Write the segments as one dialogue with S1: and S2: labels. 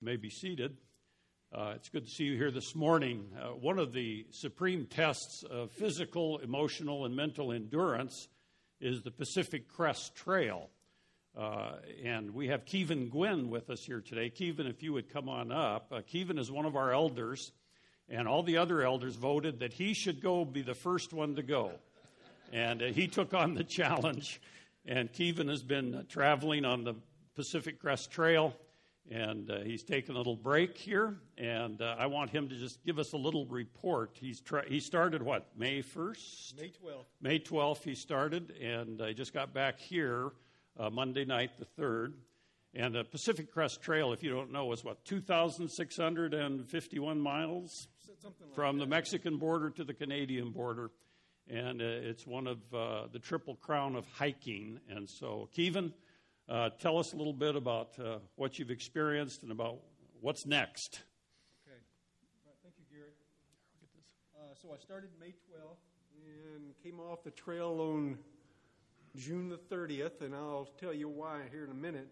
S1: You may be seated. Uh, it's good to see you here this morning. Uh, one of the supreme tests of physical, emotional, and mental endurance is the Pacific Crest Trail. Uh, and we have Kevin Gwynn with us here today. Kevin, if you would come on up. Uh, Kevin is one of our elders, and all the other elders voted that he should go be the first one to go. And uh, he took on the challenge. And Kevin has been traveling on the Pacific Crest Trail and uh, he's taken a little break here, and uh, I want him to just give us a little report. He's tra- he started what May first,
S2: May twelfth.
S1: May twelfth. He started, and I just got back here uh, Monday night, the third. And the Pacific Crest Trail, if you don't know, is what two thousand six hundred and fifty-one miles
S2: like
S1: from
S2: that.
S1: the Mexican border to the Canadian border, and uh, it's one of uh, the triple crown of hiking. And so, Kevin. Uh, tell us a little bit about uh, what you've experienced and about what's next.
S2: Okay. Right, thank you, Gary. Uh, so I started May 12th and came off the trail on June the 30th, and I'll tell you why here in a minute.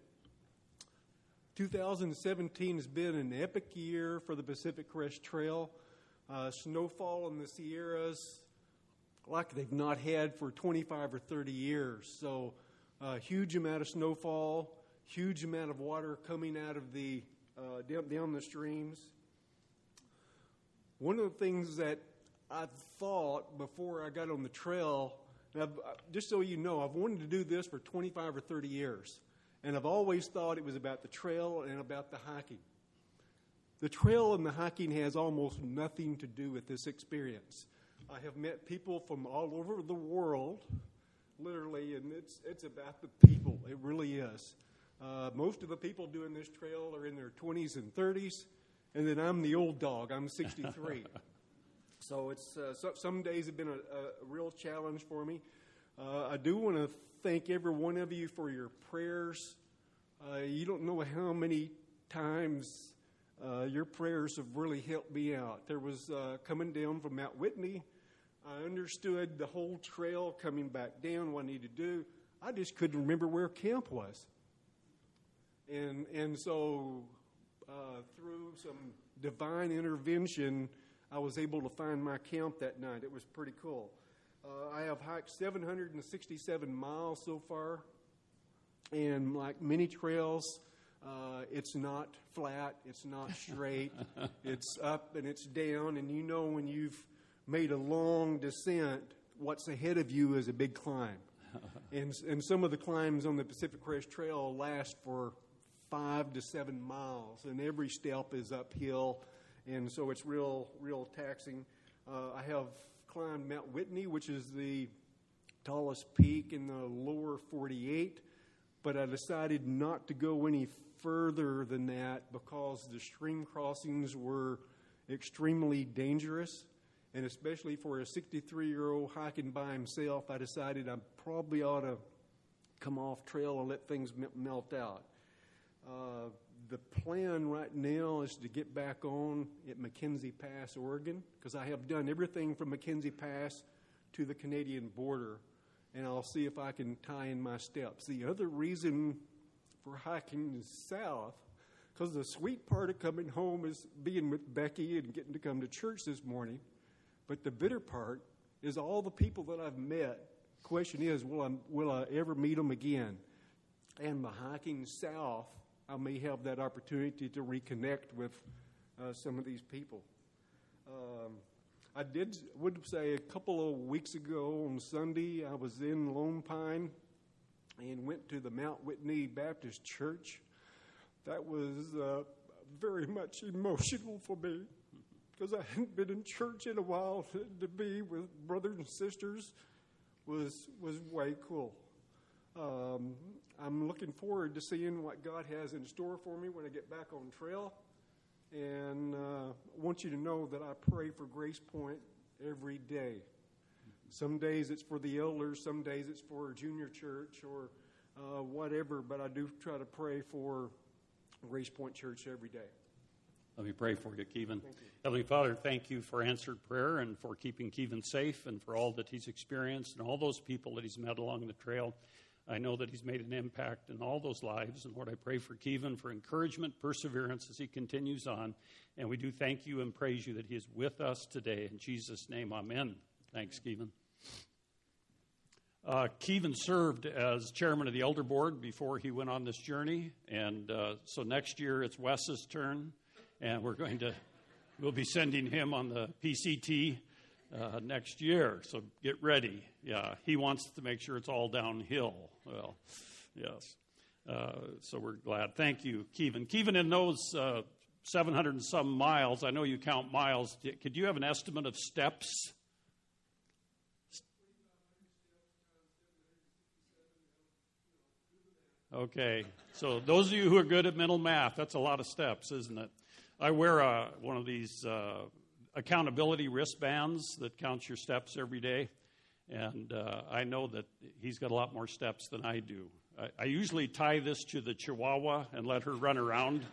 S2: 2017 has been an epic year for the Pacific Crest Trail. Uh, snowfall in the Sierras like they've not had for 25 or 30 years. So uh, huge amount of snowfall, huge amount of water coming out of the uh, down, down the streams. One of the things that I thought before I got on the trail, just so you know, I've wanted to do this for 25 or 30 years, and I've always thought it was about the trail and about the hiking. The trail and the hiking has almost nothing to do with this experience. I have met people from all over the world literally, and it's it's about the people. It really is. Uh, most of the people doing this trail are in their 20s and 30s, and then I'm the old dog. I'm 63. so it's uh, so, some days have been a, a real challenge for me. Uh, I do want to thank every one of you for your prayers. Uh, you don't know how many times uh, your prayers have really helped me out. There was uh, coming down from Mount Whitney. I understood the whole trail coming back down, what I needed to do. I just couldn't remember where camp was. And, and so, uh, through some divine intervention, I was able to find my camp that night. It was pretty cool. Uh, I have hiked 767 miles so far, and like many trails, uh, it's not flat, it's not straight, it's up and it's down, and you know when you've made a long descent, what's ahead of you is a big climb. and, and some of the climbs on the Pacific Crest Trail last for five to seven miles, and every step is uphill, and so it's real, real taxing. Uh, I have climbed Mount Whitney, which is the tallest peak in the lower 48, but I decided not to go any further than that because the stream crossings were extremely dangerous and especially for a 63 year old hiking by himself, I decided I probably ought to come off trail and let things melt out. Uh, the plan right now is to get back on at McKenzie Pass, Oregon, because I have done everything from McKenzie Pass to the Canadian border, and I'll see if I can tie in my steps. The other reason for hiking south, because the sweet part of coming home is being with Becky and getting to come to church this morning. But the bitter part is all the people that I've met. Question is, will I, will I ever meet them again? And by hiking south, I may have that opportunity to reconnect with uh, some of these people. Um, I did would say a couple of weeks ago on Sunday, I was in Lone Pine and went to the Mount Whitney Baptist Church. That was uh, very much emotional for me because I hadn't been in church in a while. To be with brothers and sisters was was way cool. Um, I'm looking forward to seeing what God has in store for me when I get back on trail. And uh, I want you to know that I pray for Grace Point every day. Some days it's for the elders, some days it's for junior church or uh, whatever, but I do try to pray for Grace Point Church every day.
S1: Let me pray for you, Kevin. You. Heavenly Father, thank you for answered prayer and for keeping Kevin safe and for all that he's experienced and all those people that he's met along the trail. I know that he's made an impact in all those lives. And Lord, I pray for Kevin for encouragement, perseverance as he continues on. And we do thank you and praise you that he is with us today. In Jesus' name, amen. Thanks, Kevin. Uh, Kevin served as chairman of the elder board before he went on this journey. And uh, so next year it's Wes's turn. And we're going to, we'll be sending him on the PCT uh, next year. So get ready. Yeah, he wants to make sure it's all downhill. Well, yes. Uh, so we're glad. Thank you, Kevin. Kevin, in those uh, 700 and some miles, I know you count miles. Could you have an estimate of steps? Okay, so those of you who are good at mental math, that's a lot of steps, isn't it? I wear a, one of these uh, accountability wristbands that counts your steps every day. And uh, I know that he's got a lot more steps than I do. I, I usually tie this to the Chihuahua and let her run around.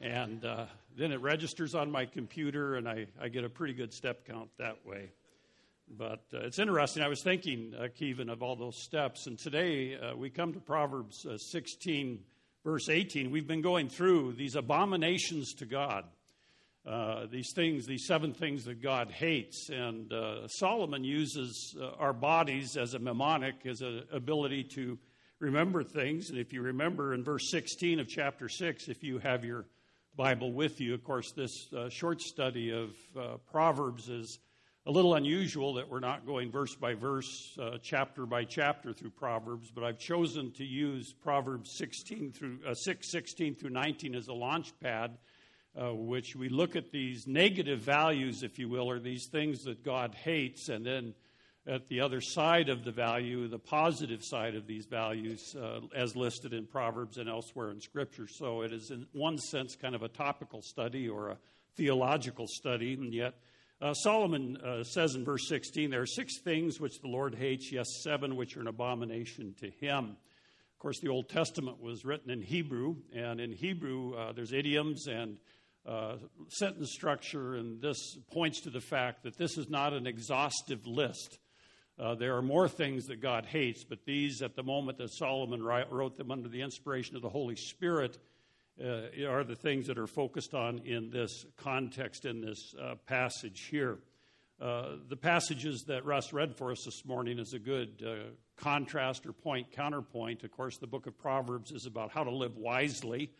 S1: and uh, then it registers on my computer, and I, I get a pretty good step count that way. But uh, it's interesting. I was thinking, uh, Kevin, of all those steps. And today uh, we come to Proverbs uh, 16, verse 18. We've been going through these abominations to God. Uh, these things, these seven things that God hates. And uh, Solomon uses uh, our bodies as a mnemonic, as an ability to remember things. And if you remember in verse 16 of chapter 6, if you have your Bible with you, of course, this uh, short study of uh, Proverbs is a little unusual that we're not going verse by verse, chapter by chapter through Proverbs, but I've chosen to use Proverbs 16 through 6, 16 through 19 as a launch pad uh, which we look at these negative values, if you will, or these things that God hates, and then at the other side of the value, the positive side of these values, uh, as listed in Proverbs and elsewhere in Scripture. So it is, in one sense, kind of a topical study or a theological study, and yet. Uh, Solomon uh, says in verse 16, There are six things which the Lord hates, yes, seven which are an abomination to him. Of course, the Old Testament was written in Hebrew, and in Hebrew, uh, there's idioms and uh, sentence structure, and this points to the fact that this is not an exhaustive list. Uh, there are more things that God hates, but these, at the moment that Solomon wrote them under the inspiration of the Holy Spirit, uh, are the things that are focused on in this context, in this uh, passage here. Uh, the passages that Russ read for us this morning is a good uh, contrast or point, counterpoint. Of course, the book of Proverbs is about how to live wisely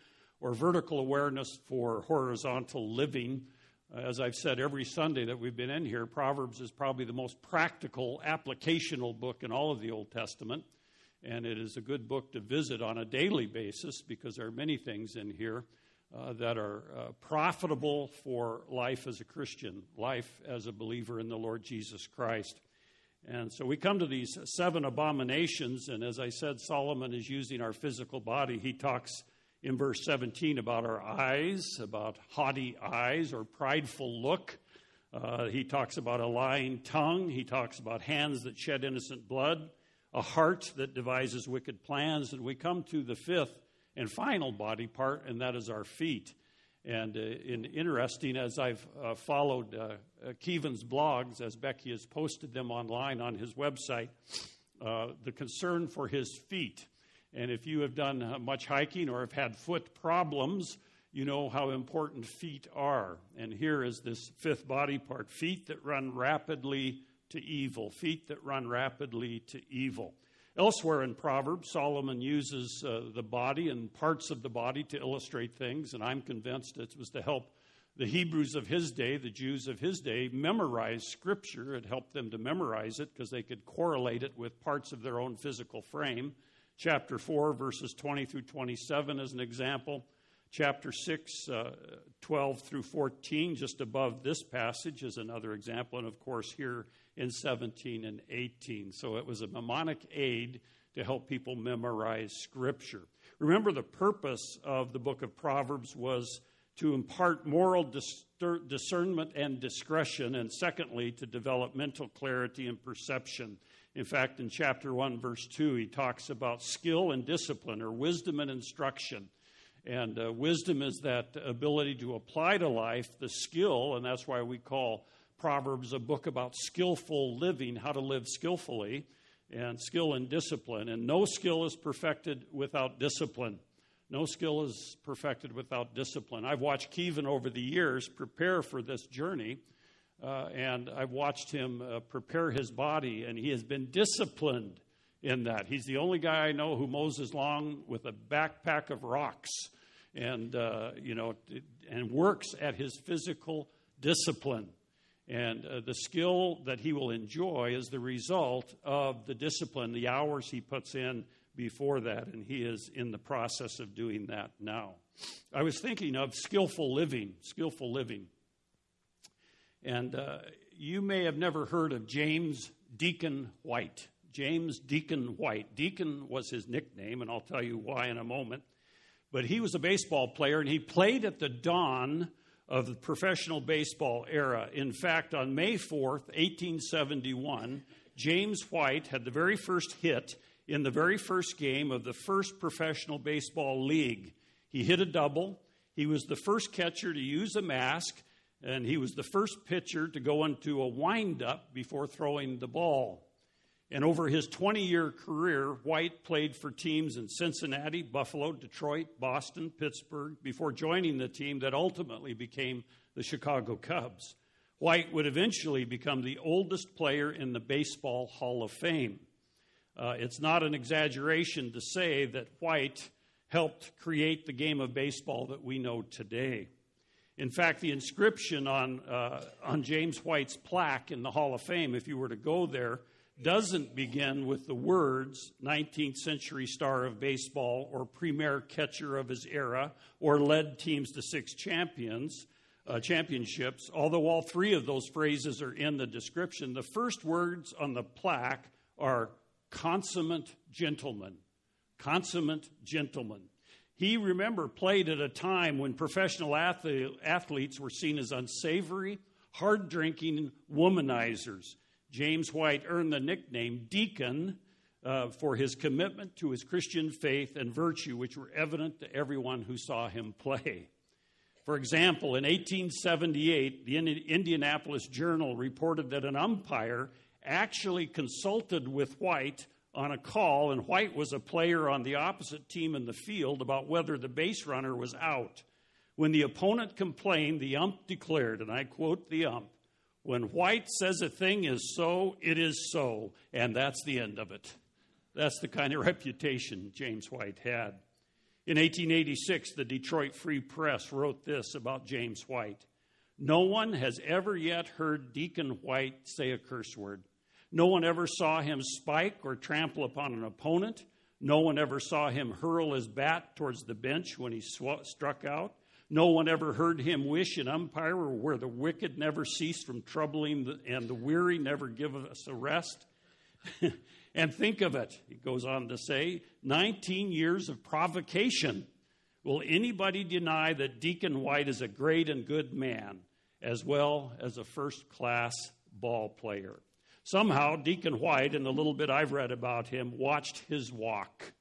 S1: or vertical awareness for horizontal living. As I've said every Sunday that we've been in here, Proverbs is probably the most practical, applicational book in all of the Old Testament. And it is a good book to visit on a daily basis because there are many things in here uh, that are uh, profitable for life as a Christian, life as a believer in the Lord Jesus Christ. And so we come to these seven abominations, and as I said, Solomon is using our physical body. He talks in verse 17 about our eyes, about haughty eyes or prideful look. Uh, he talks about a lying tongue. He talks about hands that shed innocent blood, a heart that devises wicked plans. And we come to the fifth and final body part, and that is our feet. And uh, in, interesting, as I've uh, followed uh, uh Kevin's blogs, as Becky has posted them online on his website, uh, the concern for his feet and if you have done uh, much hiking or have had foot problems, you know how important feet are. And here is this fifth body part feet that run rapidly to evil, feet that run rapidly to evil. Elsewhere in Proverbs, Solomon uses uh, the body and parts of the body to illustrate things, and I'm convinced it was to help the Hebrews of his day, the Jews of his day, memorize Scripture. It helped them to memorize it because they could correlate it with parts of their own physical frame. Chapter 4, verses 20 through 27 as an example. Chapter 6, uh, 12 through 14, just above this passage, is another example. And of course, here in 17 and 18. So it was a mnemonic aid to help people memorize Scripture. Remember, the purpose of the book of Proverbs was to impart moral discernment and discretion, and secondly, to develop mental clarity and perception. In fact, in chapter 1, verse 2, he talks about skill and discipline, or wisdom and instruction. And uh, wisdom is that ability to apply to life the skill, and that's why we call Proverbs a book about skillful living, how to live skillfully. and skill and discipline. And no skill is perfected without discipline. No skill is perfected without discipline. I've watched Kevin over the years prepare for this journey, uh, and I've watched him uh, prepare his body, and he has been disciplined in that. He's the only guy I know who mows his lawn with a backpack of rocks, and uh, you know, and works at his physical discipline. And uh, the skill that he will enjoy is the result of the discipline, the hours he puts in before that, and he is in the process of doing that now. I was thinking of skillful living, skillful living. And uh, you may have never heard of James Deacon White. James Deacon White. Deacon was his nickname, and I'll tell you why in a moment. But he was a baseball player, and he played at the dawn of the professional baseball era. In fact, on May 4th, 1871, James White had the very first hit in the very first game of the first professional baseball league. He hit a double. He was the first catcher to use a mask, and he was the first pitcher to go into a windup before throwing the ball. And over his 20 year career, White played for teams in Cincinnati, Buffalo, Detroit, Boston, Pittsburgh, before joining the team that ultimately became the Chicago Cubs. White would eventually become the oldest player in the Baseball Hall of Fame. Uh, it's not an exaggeration to say that White helped create the game of baseball that we know today. In fact, the inscription on, uh, on James White's plaque in the Hall of Fame, if you were to go there, doesn't begin with the words 19th century star of baseball or premier catcher of his era or led teams to six champions uh, championships although all three of those phrases are in the description. The first words on the plaque are consummate gentleman. Consummate gentleman. He remember played at a time when professional athletes were seen as unsavory hard drinking womanizers James White earned the nickname Deacon uh, for his commitment to his Christian faith and virtue, which were evident to everyone who saw him play. For example, in 1878, the Indianapolis Journal reported that an umpire actually consulted with White on a call, and White was a player on the opposite team in the field about whether the base runner was out. When the opponent complained, the ump declared, and I quote the ump, when White says a thing is so, it is so, and that's the end of it. That's the kind of reputation James White had. In 1886, the Detroit Free Press wrote this about James White No one has ever yet heard Deacon White say a curse word. No one ever saw him spike or trample upon an opponent. No one ever saw him hurl his bat towards the bench when he sw- struck out. No one ever heard him wish an umpire where the wicked never cease from troubling and the weary never give us a rest. and think of it, he goes on to say 19 years of provocation. Will anybody deny that Deacon White is a great and good man, as well as a first class ball player? Somehow, Deacon White, in the little bit I've read about him, watched his walk,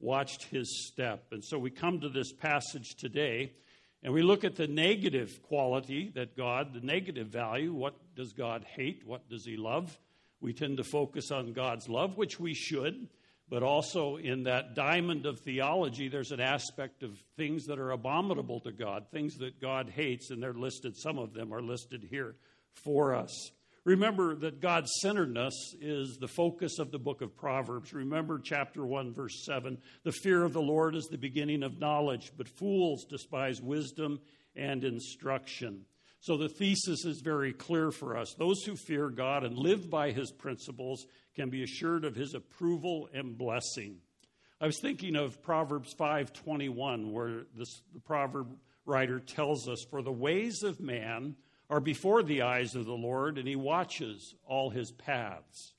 S1: watched his step. And so we come to this passage today and we look at the negative quality that God, the negative value, what does God hate? What does He love? We tend to focus on God's love, which we should, but also in that diamond of theology, there's an aspect of things that are abominable to God, things that God hates, and they're listed, some of them are listed here for us. Remember that God centeredness is the focus of the book of Proverbs. Remember chapter 1, verse 7 The fear of the Lord is the beginning of knowledge, but fools despise wisdom and instruction. So the thesis is very clear for us. Those who fear God and live by his principles can be assured of his approval and blessing. I was thinking of Proverbs 5:21 where this, the proverb writer tells us for the ways of man are before the eyes of the Lord, and he watches all his paths.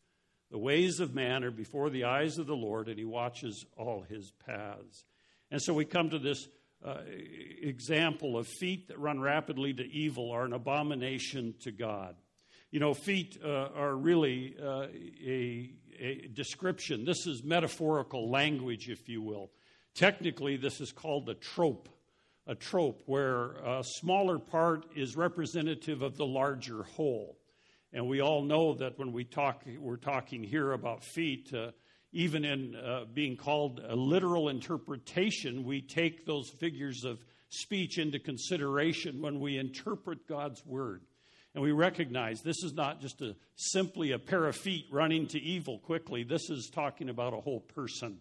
S1: The ways of man are before the eyes of the Lord, and he watches all his paths. And so we come to this uh, example of feet that run rapidly to evil are an abomination to God. You know, feet uh, are really uh, a, a description. This is metaphorical language, if you will. Technically, this is called a trope a trope where a smaller part is representative of the larger whole. And we all know that when we talk, we're talking here about feet, uh, even in uh, being called a literal interpretation, we take those figures of speech into consideration when we interpret God's word. And we recognize this is not just a, simply a pair of feet running to evil quickly. This is talking about a whole person.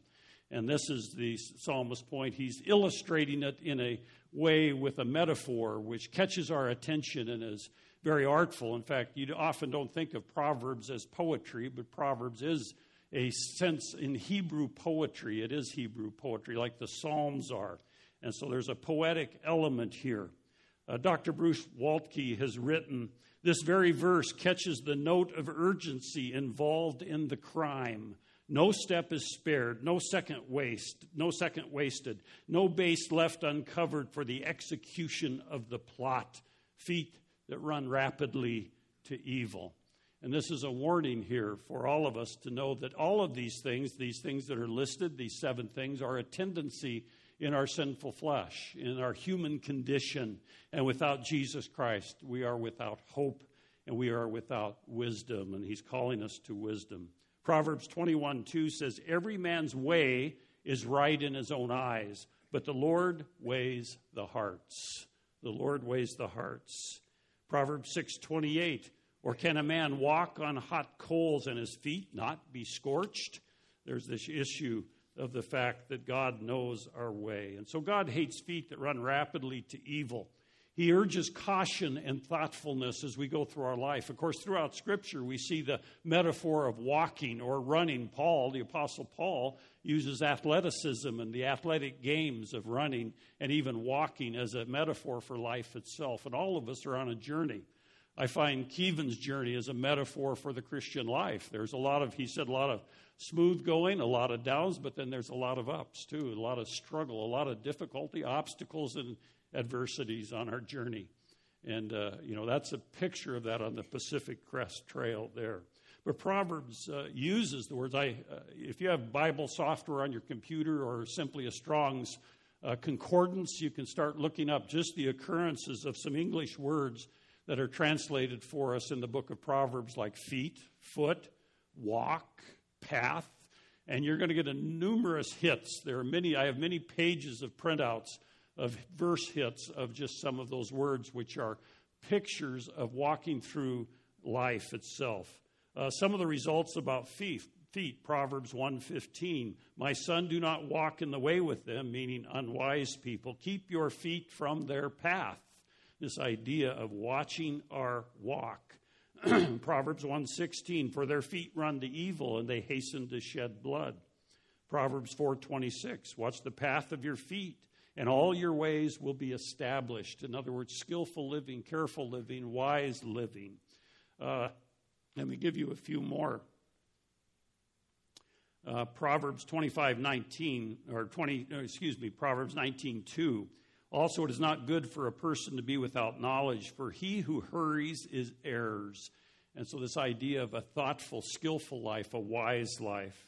S1: And this is the psalmist's point. He's illustrating it in a way with a metaphor which catches our attention and is very artful. In fact, you often don't think of Proverbs as poetry, but Proverbs is a sense in Hebrew poetry. It is Hebrew poetry, like the Psalms are. And so there's a poetic element here. Uh, Dr. Bruce Waltke has written this very verse catches the note of urgency involved in the crime. No step is spared, no second waste, no second wasted, no base left uncovered for the execution of the plot. Feet that run rapidly to evil. And this is a warning here for all of us to know that all of these things, these things that are listed, these seven things, are a tendency in our sinful flesh, in our human condition. And without Jesus Christ, we are without hope and we are without wisdom. And He's calling us to wisdom. Proverbs 21 2 says, Every man's way is right in his own eyes, but the Lord weighs the hearts. The Lord weighs the hearts. Proverbs 6:28 Or can a man walk on hot coals and his feet not be scorched? There's this issue of the fact that God knows our way. And so God hates feet that run rapidly to evil. He urges caution and thoughtfulness as we go through our life. Of course, throughout Scripture, we see the metaphor of walking or running. Paul, the Apostle Paul, uses athleticism and the athletic games of running and even walking as a metaphor for life itself. And all of us are on a journey. I find Kevin's journey as a metaphor for the Christian life. There's a lot of, he said, a lot of smooth going, a lot of downs, but then there's a lot of ups too, a lot of struggle, a lot of difficulty, obstacles, and adversities on our journey. And, uh, you know, that's a picture of that on the Pacific Crest Trail there. But Proverbs uh, uses the words. I, uh, if you have Bible software on your computer or simply a Strong's uh, concordance, you can start looking up just the occurrences of some English words that are translated for us in the book of Proverbs, like feet, foot, walk, path, and you're going to get a numerous hits. There are many. I have many pages of printouts of verse hits of just some of those words, which are pictures of walking through life itself. Uh, some of the results about feet, feet Proverbs 1:15. My son, do not walk in the way with them, meaning unwise people. Keep your feet from their path. This idea of watching our walk. Proverbs 1:16 for their feet run to evil and they hasten to shed blood. Proverbs 4:26 watch the path of your feet and all your ways will be established. In other words, skillful living, careful living, wise living. Uh, let me give you a few more. Uh, Proverbs 25, 19, or 20, excuse me, Proverbs 19, 2. Also, it is not good for a person to be without knowledge, for he who hurries is errs. And so, this idea of a thoughtful, skillful life, a wise life.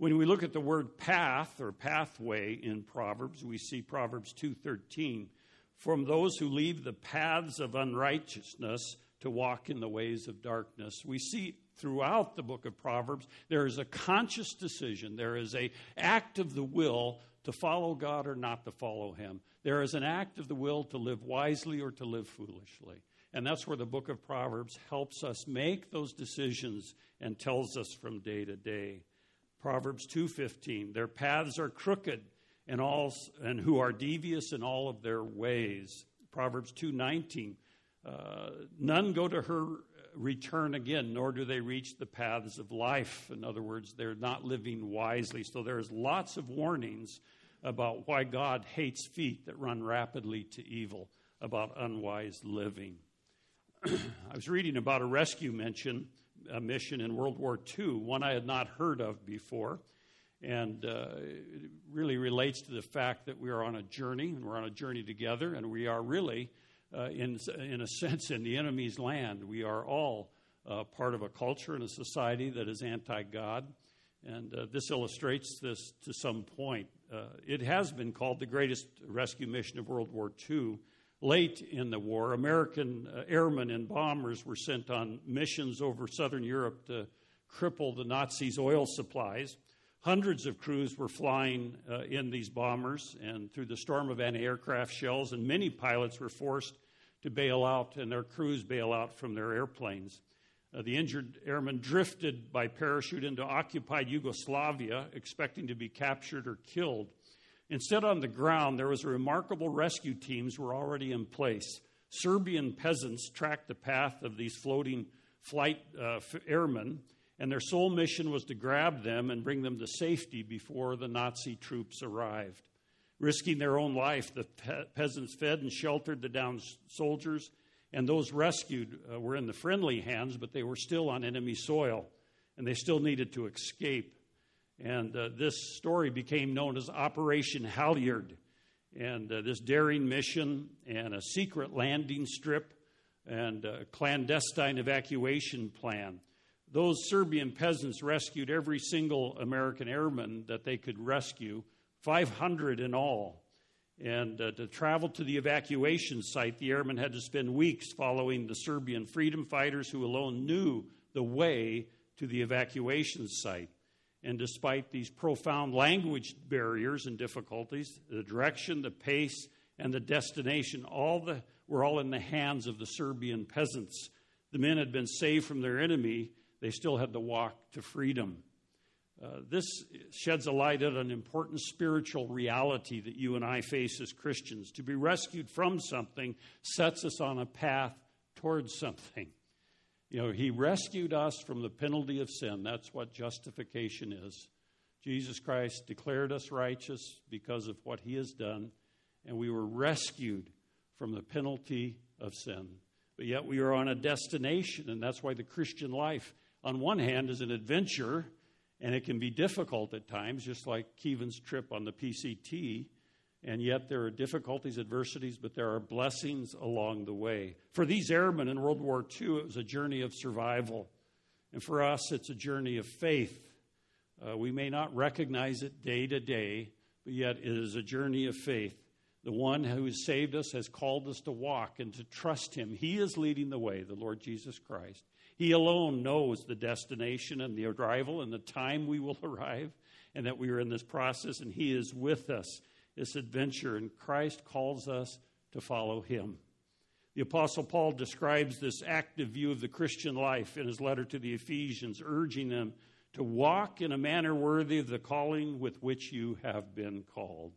S1: When we look at the word path or pathway in Proverbs, we see Proverbs 2:13, from those who leave the paths of unrighteousness to walk in the ways of darkness. We see throughout the book of Proverbs there is a conscious decision, there is a act of the will to follow God or not to follow him. There is an act of the will to live wisely or to live foolishly. And that's where the book of Proverbs helps us make those decisions and tells us from day to day. Proverbs 2:15 Their paths are crooked and all and who are devious in all of their ways. Proverbs 2:19 uh, None go to her return again, nor do they reach the paths of life. In other words, they're not living wisely. So there's lots of warnings about why God hates feet that run rapidly to evil, about unwise living. I was reading about a rescue mention a mission in World War II, one I had not heard of before. And uh, it really relates to the fact that we are on a journey, and we're on a journey together, and we are really, uh, in, in a sense, in the enemy's land. We are all uh, part of a culture and a society that is anti God. And uh, this illustrates this to some point. Uh, it has been called the greatest rescue mission of World War II Late in the war, American uh, airmen and bombers were sent on missions over southern Europe to cripple the Nazis' oil supplies. Hundreds of crews were flying uh, in these bombers and through the storm of anti aircraft shells, and many pilots were forced to bail out and their crews bail out from their airplanes. Uh, the injured airmen drifted by parachute into occupied Yugoslavia, expecting to be captured or killed. Instead, on the ground, there was a remarkable rescue teams were already in place. Serbian peasants tracked the path of these floating flight uh, airmen and their sole mission was to grab them and bring them to safety before the Nazi troops arrived. Risking their own life, the pe- peasants fed and sheltered the downed soldiers, and those rescued uh, were in the friendly hands, but they were still on enemy soil, and they still needed to escape. And uh, this story became known as Operation Halyard. And uh, this daring mission and a secret landing strip and a clandestine evacuation plan those Serbian peasants rescued every single American airman that they could rescue, 500 in all. And uh, to travel to the evacuation site, the airmen had to spend weeks following the Serbian freedom fighters who alone knew the way to the evacuation site. And despite these profound language barriers and difficulties, the direction, the pace, and the destination all the, were all in the hands of the Serbian peasants. The men had been saved from their enemy, they still had to walk to freedom. Uh, this sheds a light on an important spiritual reality that you and I face as Christians. To be rescued from something sets us on a path towards something. You know, He rescued us from the penalty of sin. That's what justification is. Jesus Christ declared us righteous because of what He has done, and we were rescued from the penalty of sin. But yet we are on a destination, and that's why the Christian life on one hand, is an adventure, and it can be difficult at times, just like Kevin's trip on the PCT. And yet there are difficulties, adversities, but there are blessings along the way. For these airmen in World War II, it was a journey of survival. And for us, it's a journey of faith. Uh, we may not recognize it day to day, but yet it is a journey of faith. The one who has saved us has called us to walk and to trust him. He is leading the way, the Lord Jesus Christ. He alone knows the destination and the arrival and the time we will arrive, and that we are in this process, and He is with us, this adventure, and Christ calls us to follow Him. The Apostle Paul describes this active view of the Christian life in his letter to the Ephesians, urging them to walk in a manner worthy of the calling with which you have been called.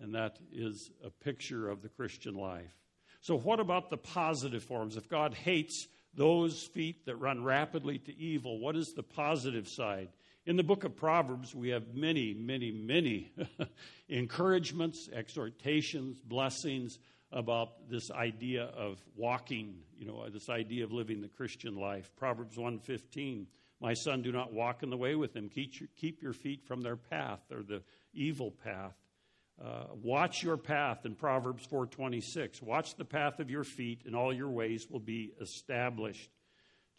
S1: And that is a picture of the Christian life. So, what about the positive forms? If God hates those feet that run rapidly to evil. What is the positive side? In the book of Proverbs, we have many, many, many encouragements, exhortations, blessings about this idea of walking, you know, this idea of living the Christian life. Proverbs 1:15, "My son, do not walk in the way with them. Keep your, keep your feet from their path or the evil path." Uh, watch your path in Proverbs 4:26. Watch the path of your feet, and all your ways will be established.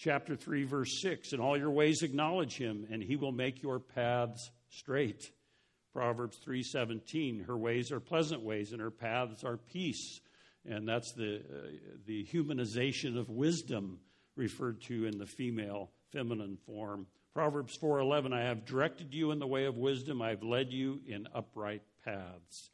S1: Chapter 3, verse 6. In all your ways acknowledge him, and he will make your paths straight. Proverbs 3:17. Her ways are pleasant ways, and her paths are peace. And that's the uh, the humanization of wisdom referred to in the female feminine form. Proverbs 4:11 I have directed you in the way of wisdom I have led you in upright paths.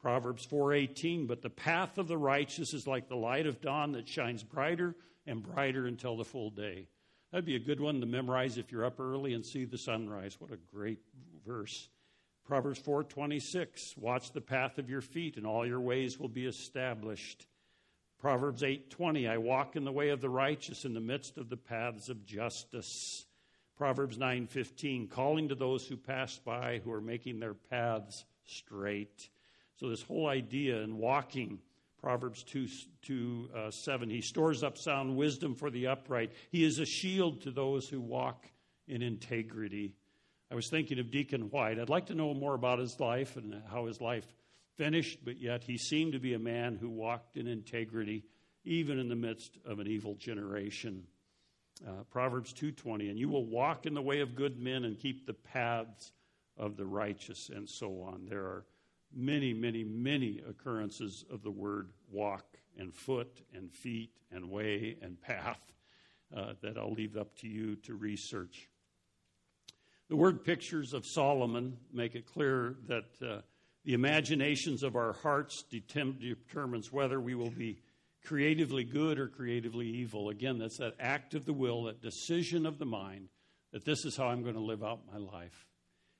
S1: Proverbs 4:18 But the path of the righteous is like the light of dawn that shines brighter and brighter until the full day. That'd be a good one to memorize if you're up early and see the sunrise. What a great verse. Proverbs 4:26 Watch the path of your feet and all your ways will be established. Proverbs 8:20 I walk in the way of the righteous in the midst of the paths of justice. Proverbs 9:15 calling to those who pass by who are making their paths straight. So, this whole idea in walking, Proverbs 2, 2 uh, 7, he stores up sound wisdom for the upright. He is a shield to those who walk in integrity. I was thinking of Deacon White. I'd like to know more about his life and how his life finished, but yet he seemed to be a man who walked in integrity even in the midst of an evil generation. Uh, Proverbs 2:20 and you will walk in the way of good men and keep the paths of the righteous, and so on. There are many, many, many occurrences of the word walk. and foot and feet and way and path uh, that I'll leave up to you to research. The word pictures of Solomon make it clear that uh, the imaginations of our hearts determines whether we will be creatively good or creatively evil. Again, that's that act of the will, that decision of the mind that this is how I'm going to live out my life.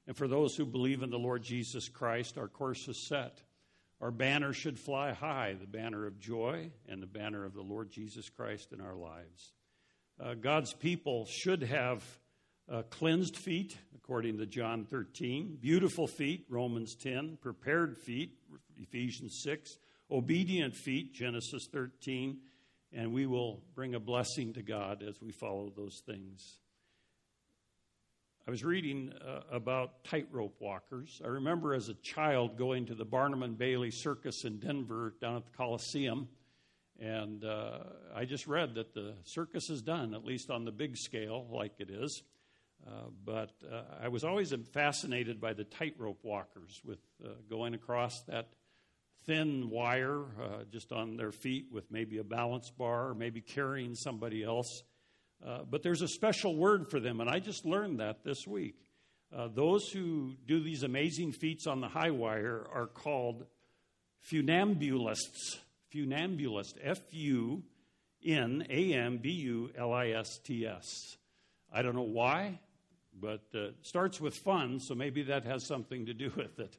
S1: And for those who believe in the Lord Jesus Christ, our course is set. Our banner should fly high the banner of joy and the banner of the Lord Jesus Christ in our lives. Uh, God's people should have uh, cleansed feet, according to John 13, beautiful feet, Romans 10, prepared feet, Ephesians 6, obedient feet, Genesis 13, and we will bring a blessing to God as we follow those things. I was reading uh, about tightrope walkers. I remember as a child going to the Barnum and Bailey Circus in Denver down at the Coliseum, and uh, I just read that the circus is done, at least on the big scale, like it is. Uh, but uh, I was always fascinated by the tightrope walkers with uh, going across that thin wire uh, just on their feet with maybe a balance bar or maybe carrying somebody else. Uh, but there's a special word for them, and I just learned that this week. Uh, those who do these amazing feats on the high wire are called funambulists. Funambulist, F U N A M B U L I S T S. I don't know why, but uh, starts with fun, so maybe that has something to do with it.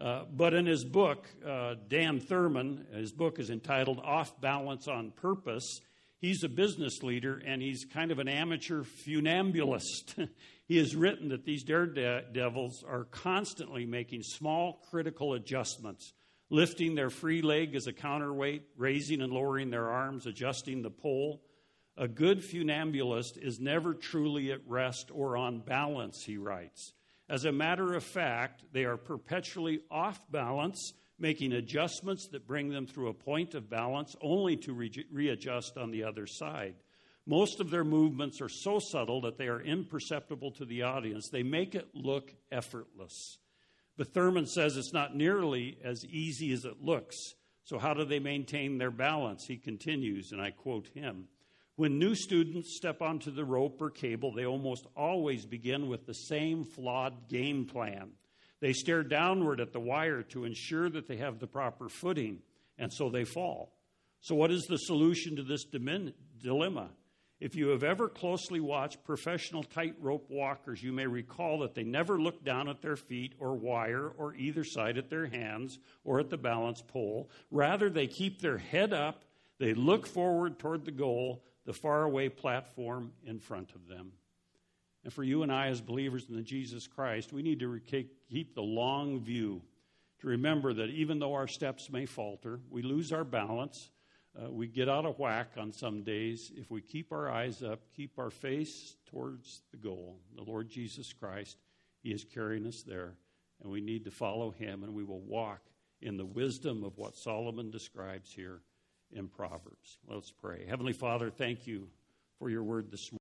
S1: Uh, but in his book, uh, Dan Thurman, his book is entitled Off Balance on Purpose. He's a business leader and he's kind of an amateur funambulist. he has written that these daredevils are constantly making small critical adjustments, lifting their free leg as a counterweight, raising and lowering their arms, adjusting the pole. A good funambulist is never truly at rest or on balance, he writes. As a matter of fact, they are perpetually off balance, making adjustments that bring them through a point of balance only to re- readjust on the other side. Most of their movements are so subtle that they are imperceptible to the audience. They make it look effortless. But Thurman says it's not nearly as easy as it looks. So, how do they maintain their balance? He continues, and I quote him when new students step onto the rope or cable, they almost always begin with the same flawed game plan. They stare downward at the wire to ensure that they have the proper footing, and so they fall. So, what is the solution to this dilemma? If you have ever closely watched professional tightrope walkers, you may recall that they never look down at their feet or wire or either side at their hands or at the balance pole. Rather, they keep their head up, they look forward toward the goal, the faraway platform in front of them. And for you and I, as believers in Jesus Christ, we need to keep the long view to remember that even though our steps may falter, we lose our balance, uh, we get out of whack on some days. If we keep our eyes up, keep our face towards the goal, the Lord Jesus Christ, He is carrying us there. And we need to follow Him, and we will walk in the wisdom of what Solomon describes here in Proverbs. Let's pray. Heavenly Father, thank you for your word this morning.